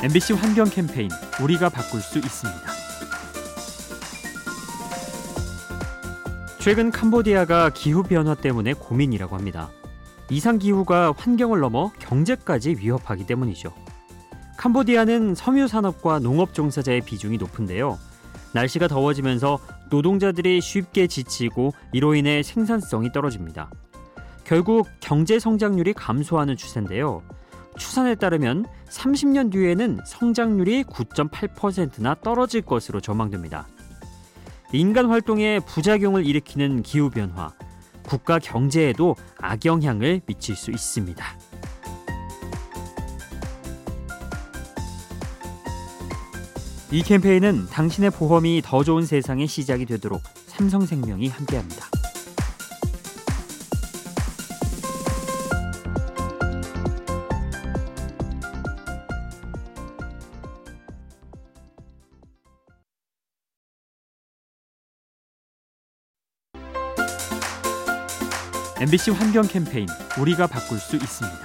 MBC 환경 캠페인 우리가 바꿀 수 있습니다. 최근 캄보디아가 기후 변화 때문에 고민이라고 합니다. 이상 기후가 환경을 넘어 경제까지 위협하기 때문이죠. 캄보디아는 섬유 산업과 농업 종사자의 비중이 높은데요. 날씨가 더워지면서 노동자들이 쉽게 지치고 이로 인해 생산성이 떨어집니다. 결국 경제 성장률이 감소하는 추세인데요. 추산에 따르면 30년 뒤에는 성장률이 9.8%나 떨어질 것으로 전망됩니다. 인간 활동의 부작용을 일으키는 기후 변화, 국가 경제에도 악영향을 미칠 수 있습니다. 이 캠페인은 당신의 보험이 더 좋은 세상의 시작이 되도록 삼성생명이 함께합니다. MBC 환경 캠페인 우리가 바꿀 수 있습니다.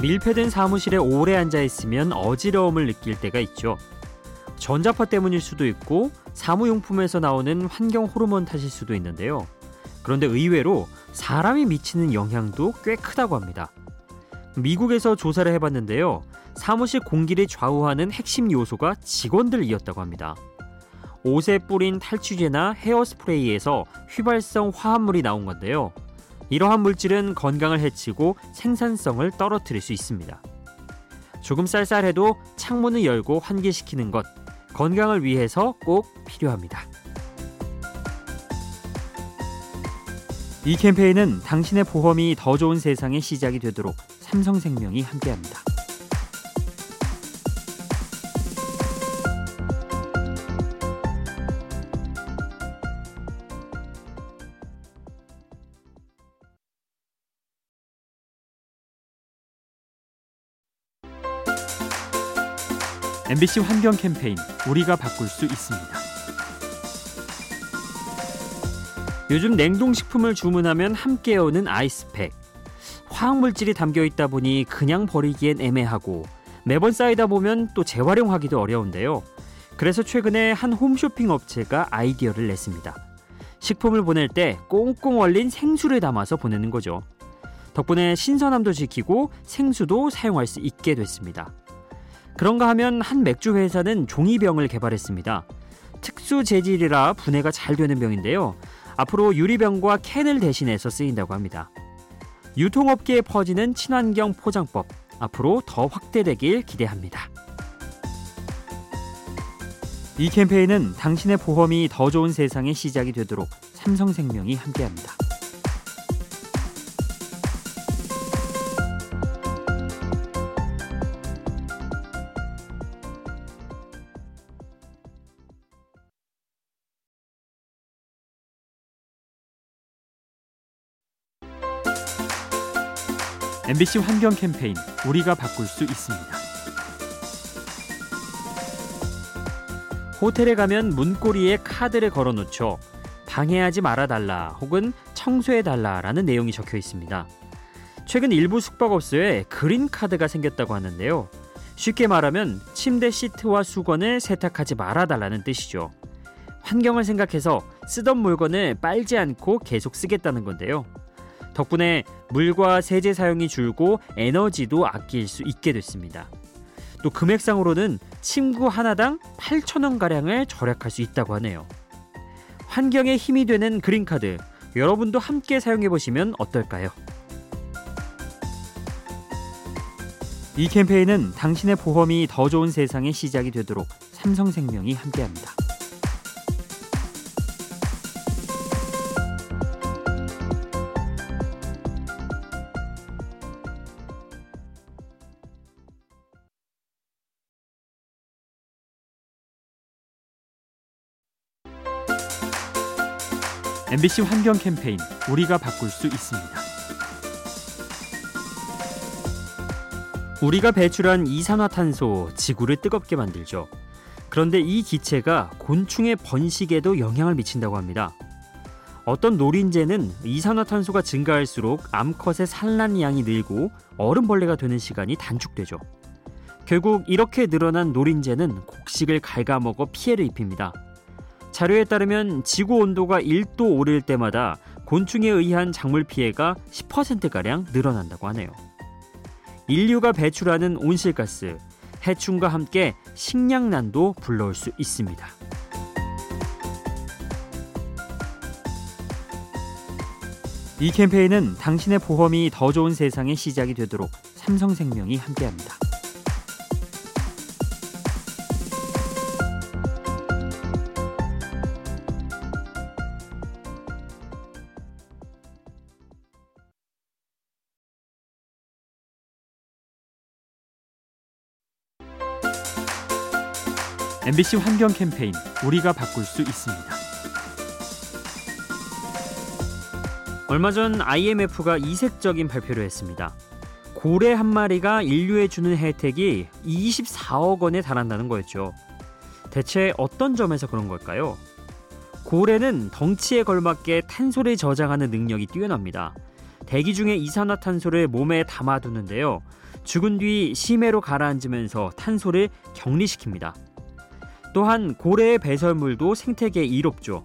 밀폐된 사무실에 오래 앉아 있으면 어지러움을 느낄 때가 있죠. 전자파 때문일 수도 있고 사무용품에서 나오는 환경 호르몬 탓일 수도 있는데요. 그런데 의외로 사람이 미치는 영향도 꽤 크다고 합니다. 미국에서 조사를 해봤는데요. 사무실 공기를 좌우하는 핵심 요소가 직원들이었다고 합니다. 옷에 뿌린 탈취제나 헤어스프레이에서 휘발성 화합물이 나온 건데요. 이러한 물질은 건강을 해치고 생산성을 떨어뜨릴 수 있습니다. 조금 쌀쌀해도 창문을 열고 환기시키는 것, 건강을 위해서 꼭 필요합니다. 이 캠페인은 당신의 보험이 더 좋은 세상의 시작이 되도록 삼성생명이 함께합니다. MBC 환경 캠페인 우리가 바꿀 수 있습니다. 요즘 냉동식품을 주문하면 함께 오는 아이스팩. 화학물질이 담겨 있다 보니 그냥 버리기엔 애매하고 매번 쌓이다 보면 또 재활용하기도 어려운데요. 그래서 최근에 한 홈쇼핑 업체가 아이디어를 냈습니다. 식품을 보낼 때 꽁꽁 얼린 생수를 담아서 보내는 거죠. 덕분에 신선함도 지키고 생수도 사용할 수 있게 됐습니다. 그런가 하면 한 맥주 회사는 종이병을 개발했습니다. 특수 재질이라 분해가 잘 되는 병인데요. 앞으로 유리병과 캔을 대신해서 쓰인다고 합니다. 유통업계에 퍼지는 친환경 포장법 앞으로 더 확대되길 기대합니다. 이 캠페인은 당신의 보험이 더 좋은 세상의 시작이 되도록 삼성생명이 함께합니다. MBC 환경 캠페인 우리가 바꿀 수 있습니다. 호텔에 가면 문고리에 카드를 걸어 놓죠. 방해하지 말아 달라 혹은 청소해 달라라는 내용이 적혀 있습니다. 최근 일부 숙박업소에 그린 카드가 생겼다고 하는데요. 쉽게 말하면 침대 시트와 수건을 세탁하지 말아 달라는 뜻이죠. 환경을 생각해서 쓰던 물건을 빨지 않고 계속 쓰겠다는 건데요. 덕분에 물과 세제 사용이 줄고 에너지도 아낄 수 있게 됐습니다. 또 금액상으로는 침구 하나당 8천원 가량을 절약할 수 있다고 하네요. 환경에 힘이 되는 그린카드 여러분도 함께 사용해 보시면 어떨까요? 이 캠페인은 당신의 보험이 더 좋은 세상의 시작이 되도록 삼성생명이 함께합니다. MBC 환경 캠페인 우리가 바꿀 수 있습니다. 우리가 배출한 이산화탄소 지구를 뜨겁게 만들죠. 그런데 이 기체가 곤충의 번식에도 영향을 미친다고 합니다. 어떤 노린재는 이산화탄소가 증가할수록 암컷의 산란량이 늘고 어른벌레가 되는 시간이 단축되죠. 결국 이렇게 늘어난 노린재는 곡식을 갉아먹어 피해를 입힙니다. 자료에 따르면 지구 온도가 1도 오를 때마다 곤충에 의한 작물 피해가 10%가량 늘어난다고 하네요. 인류가 배출하는 온실가스, 해충과 함께 식량난도 불러올 수 있습니다. 이 캠페인은 당신의 보험이 더 좋은 세상의 시작이 되도록 삼성생명이 함께합니다. MBC 환경 캠페인 우리가 바꿀 수 있습니다. 얼마 전 IMF가 이색적인 발표를 했습니다. 고래 한 마리가 인류에 주는 혜택이 24억 원에 달한다는 거였죠. 대체 어떤 점에서 그런 걸까요? 고래는 덩치에 걸맞게 탄소를 저장하는 능력이 뛰어납니다. 대기 중에 이산화탄소를 몸에 담아두는데요. 죽은 뒤 심해로 가라앉으면서 탄소를 격리시킵니다. 또한 고래의 배설물도 생태계에 이롭죠.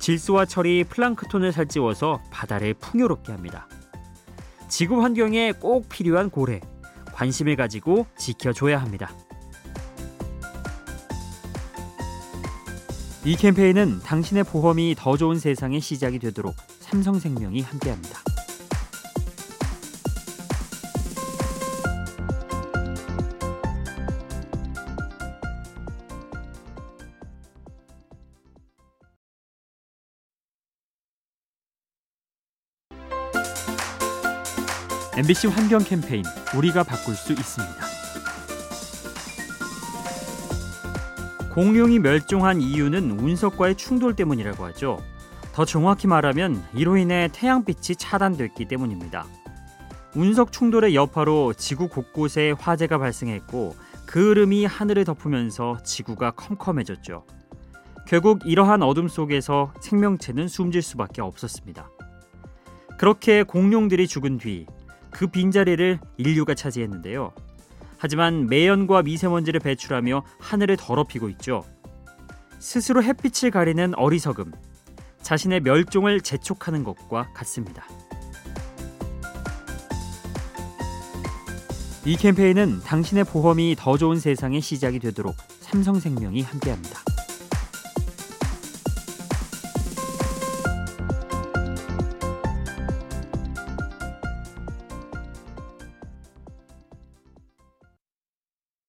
질소와 철이 플랑크톤을 살찌워서 바다를 풍요롭게 합니다. 지구 환경에 꼭 필요한 고래, 관심을 가지고 지켜줘야 합니다. 이 캠페인은 당신의 보험이 더 좋은 세상의 시작이 되도록 삼성생명이 함께합니다. MBC 환경 캠페인 우리가 바꿀 수 있습니다. 공룡이 멸종한 이유는 운석과의 충돌 때문이라고 하죠. 더 정확히 말하면 이로 인해 태양빛이 차단됐기 때문입니다. 운석 충돌의 여파로 지구 곳곳에 화재가 발생했고 그 흐름이 하늘을 덮으면서 지구가 컴컴해졌죠. 결국 이러한 어둠 속에서 생명체는 숨질 수밖에 없었습니다. 그렇게 공룡들이 죽은 뒤 그 빈자리를 인류가 차지했는데요. 하지만 매연과 미세먼지를 배출하며 하늘을 더럽히고 있죠. 스스로 햇빛을 가리는 어리석음, 자신의 멸종을 재촉하는 것과 같습니다. 이 캠페인은 당신의 보험이 더 좋은 세상의 시작이 되도록 삼성생명이 함께합니다.